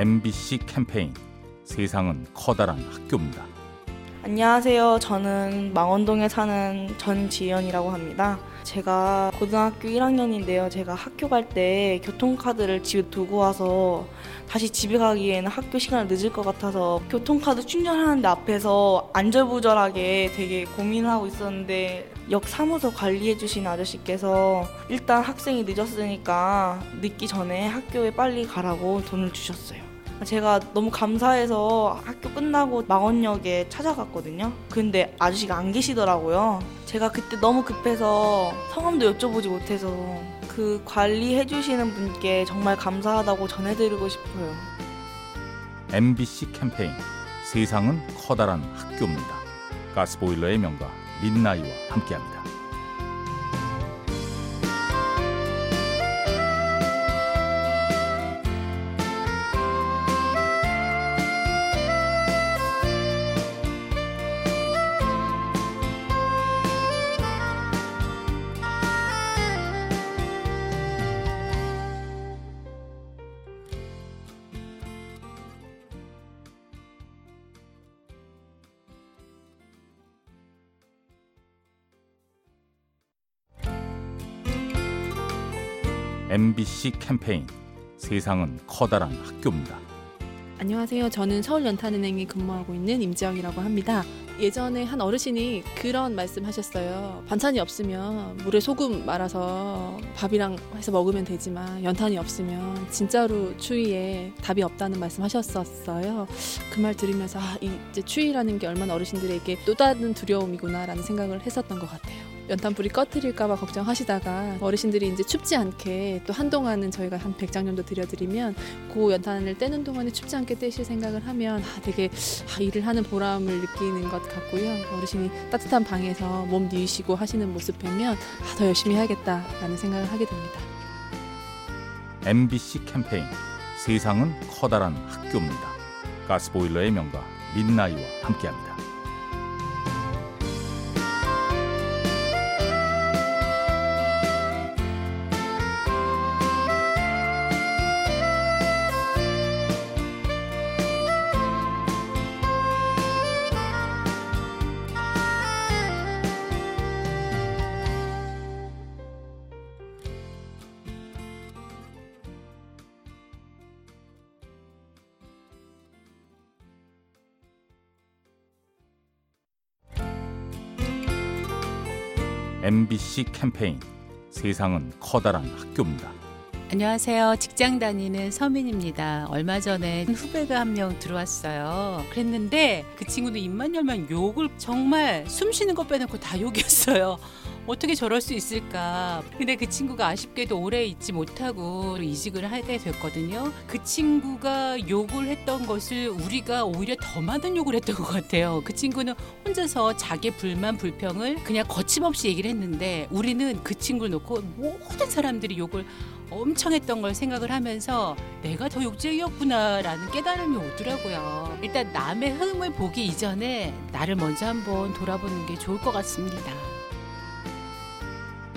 MBC 캠페인 세상은 커다란 학교입니다. 안녕하세요. 저는 망원동에 사는 전지연이라고 합니다. 제가 고등학교 1학년인데요. 제가 학교 갈 때 교통카드를 집에 두고 와서 다시 집에 가기에는 학교 시간을 늦을 것 같아서 교통카드 충전하는데 앞에서 안절부절하게 되게 고민하고 있었는데 역 사무소 관리해 주신 아저씨께서 일단 학생이 늦었으니까 늦기 전에 학교에 빨리 가라고 돈을 주셨어요. 제가 너무 감사해서 학교 끝나고 망원역에 찾아갔거든요. 근데 아저씨가 안 계시더라고요. 제가 그때 너무 급해서 성함도 여쭤보지 못해서 그 관리해 주시는 분께 정말 감사하다고 전해드리고 싶어요. MBC 캠페인 세상은 커다란 학교입니다. 가스보일러의 명가 민나이와 함께합니다. MBC 캠페인 세상은 커다란 학교입니다. 안녕하세요. 저는 서울연탄은행에 근무하고 있는 임지영이라고 합니다. 예전에 한 어르신이 그런 말씀 하셨어요. 반찬이 없으면 물에 소금 말아서 밥이랑 해서 먹으면 되지만 연탄이 없으면 진짜로 추위에 답이 없다는 말씀 하셨었어요. 그 말 들으면서 아, 이제 추위라는 게 얼마나 어르신들에게 또 다른 두려움이구나라는 생각을 했었던 것 같아요. 연탄불이 꺼트릴까봐 걱정하시다가 어르신들이 이제 춥지 않게 또 한동안은 저희가 한 100장 정도 드려드리면 그 연탄을 떼는 동안에 춥지 않게 떼실 생각을 하면 아, 되게 아, 일을 하는 보람을 느끼는 것 같고요. 어르신이 따뜻한 방에서 몸 뉘시고 하시는 모습 뵈면 아, 더 열심히 해야겠다라는 생각을 하게 됩니다. MBC 캠페인 세상은 커다란 학교입니다. 가스보일러의 명가 민나이와 함께합니다. MBC 캠페인 세상은 커다란 학교입니다. 안녕하세요. 직장 다니는 서민입니다. 얼마 전에 후배가 한 명 들어왔어요. 그랬는데 그 친구는 입만 열면 욕을 정말 숨 쉬는 것 빼놓고 다 욕이었어요. 어떻게 저럴 수 있을까. 근데 그 친구가 아쉽게도 오래 있지 못하고 이직을 하게 됐거든요. 그 친구가 욕을 했던 것을 우리가 오히려 더 많은 욕을 했던 것 같아요. 그 친구는 혼자서 자기 불만, 불평을 그냥 거침없이 얘기를 했는데 우리는 그 친구를 놓고 모든 사람들이 욕을 엄청 했던 걸 생각을 하면서 내가 더 욕쟁이였구나라는 깨달음이 오더라고요. 일단 남의 흠을 보기 이전에 나를 먼저 한번 돌아보는 게 좋을 것 같습니다.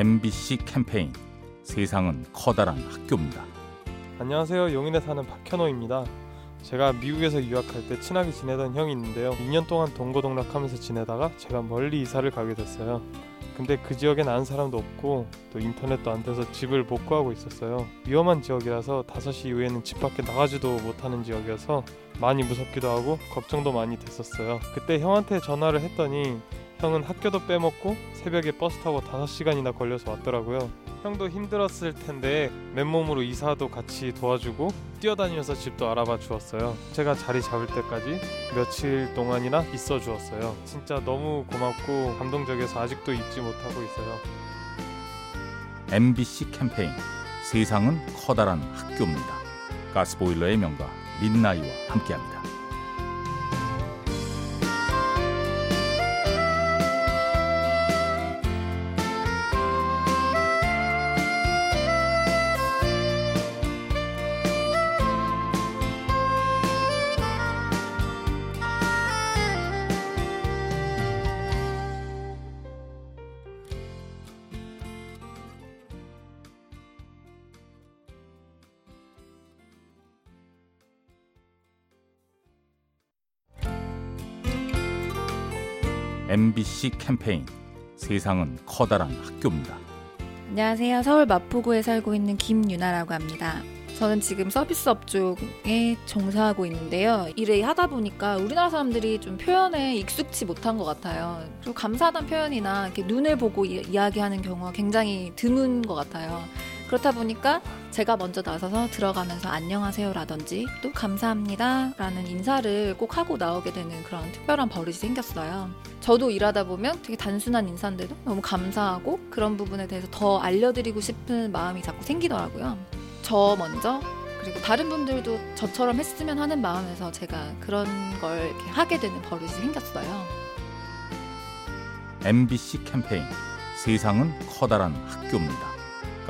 MBC 캠페인 세상은 커다란 학교입니다. 안녕하세요. 용인에 사는 박현호입니다. 제가 미국에서 유학할 때 친하게 지내던 형이 있는데요. 2년 동안 동고동락하면서 지내다가 제가 멀리 이사를 가게 됐어요. 근데 그 지역엔 아는 사람도 없고 또 인터넷도 안 돼서 집을 못 구하고 있었어요. 위험한 지역이라서 5시 이후에는 집 밖에 나가지도 못하는 지역이어서 많이 무섭기도 하고 걱정도 많이 됐었어요. 그때 형한테 전화를 했더니 형은 학교도 빼먹고 새벽에 버스 타고 5시간이나 걸려서 왔더라고요. 형도 힘들었을 텐데 맨몸으로 이사도 같이 도와주고 뛰어다니면서 집도 알아봐 주었어요. 제가 자리 잡을 때까지 며칠 동안이나 있어 주었어요. 진짜 너무 고맙고 감동적이어서 아직도 잊지 못하고 있어요. MBC 캠페인 세상은 커다란 학교입니다. 가스보일러의 명가 민나이와 함께합니다. MBC 캠페인 세상은 커다란 학교입니다. 안녕하세요. 서울 마포구에 살고 있는 김유나라고 합니다. 저는 지금 서비스 업종에 종사하고 있는데요. 일을 하다 보니까 우리나라 사람들이 좀 표현에 익숙치 못한 것 같아요. 그리고 감사하다는 표현이나 이렇게 눈을 보고 이, 이야기하는 경우가 굉장히 드문 것 같아요. 그렇다 보니까 제가 먼저 나서서 들어가면서 안녕하세요라든지 또 감사합니다라는 인사를 꼭 하고 나오게 되는 그런 특별한 버릇이 생겼어요. 저도 일하다 보면 되게 단순한 인사인데도 너무 감사하고 그런 부분에 대해서 더 알려드리고 싶은 마음이 자꾸 생기더라고요. 저 먼저 그리고 다른 분들도 저처럼 했으면 하는 마음에서 제가 그런 걸 하게 되는 버릇이 생겼어요. MBC 캠페인 세상은 커다란 학교입니다.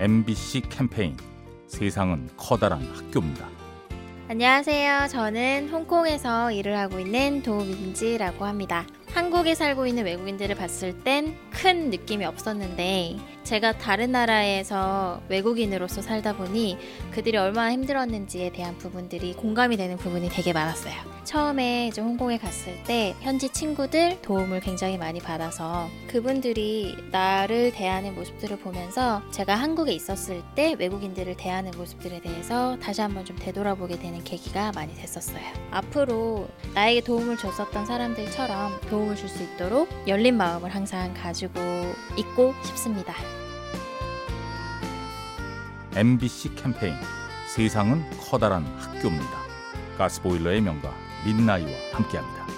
MBC 캠페인 세상은 커다란 학교입니다. 안녕하세요. 저는 홍콩에서 일을 하고 있는 도민지라고 합니다. 한국에 살고 있는 외국인들을 봤을 땐 큰 느낌이 없었는데 제가 다른 나라에서 외국인으로서 살다 보니 그들이 얼마나 힘들었는지에 대한 부분들이 공감이 되는 부분이 되게 많았어요. 처음에 이제 홍콩에 갔을 때 현지 친구들 도움을 굉장히 많이 받아서 그분들이 나를 대하는 모습들을 보면서 제가 한국에 있었을 때 외국인들을 대하는 모습들에 대해서 다시 한번 좀 되돌아보게 되는 계기가 많이 됐었어요. 앞으로 나에게 도움을 줬었던 사람들처럼 도움을 줄 수 있도록 열린 마음을 항상 가지고 있고 싶습니다. MBC 캠페인 세상은 커다란 학교입니다. 가스보일러의 명가 민나이와 함께합니다.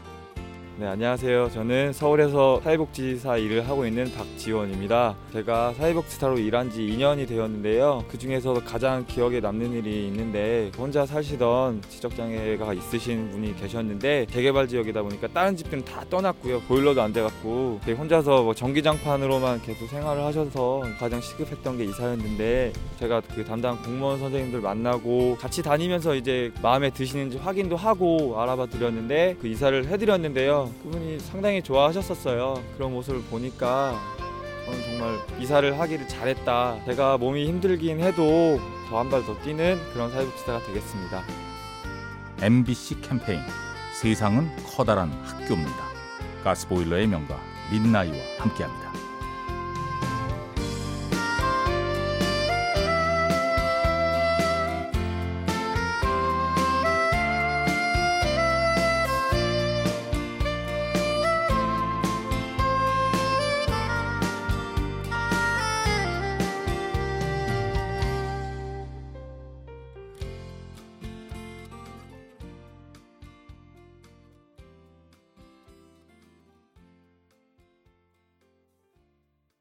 네, 안녕하세요. 저는 서울에서 사회복지사 일을 하고 있는 박지원입니다. 제가 사회복지사로 일한 지 2년이 되었는데요. 그 중에서 가장 기억에 남는 일이 있는데 혼자 사시던 지적장애가 있으신 분이 계셨는데 재개발 지역이다 보니까 다른 집들은 다 떠났고요. 보일러도 안 돼갖고 혼자서 뭐 전기장판으로만 계속 생활을 하셔서 가장 시급했던 게 이사였는데 제가 그 담당 공무원 선생님들 만나고 같이 다니면서 이제 마음에 드시는지 확인도 하고 알아봐 드렸는데 그 이사를 해드렸는데요. 그분이 상당히 좋아하셨었어요. 그런 모습을 보니까 저는 정말 이사를 하기를 잘했다. 제가 몸이 힘들긴 해도 더 한 발 더 뛰는 그런 사회복지사가 되겠습니다. MBC 캠페인 세상은 커다란 학교입니다. 가스보일러의 명가 민나이와 함께합니다.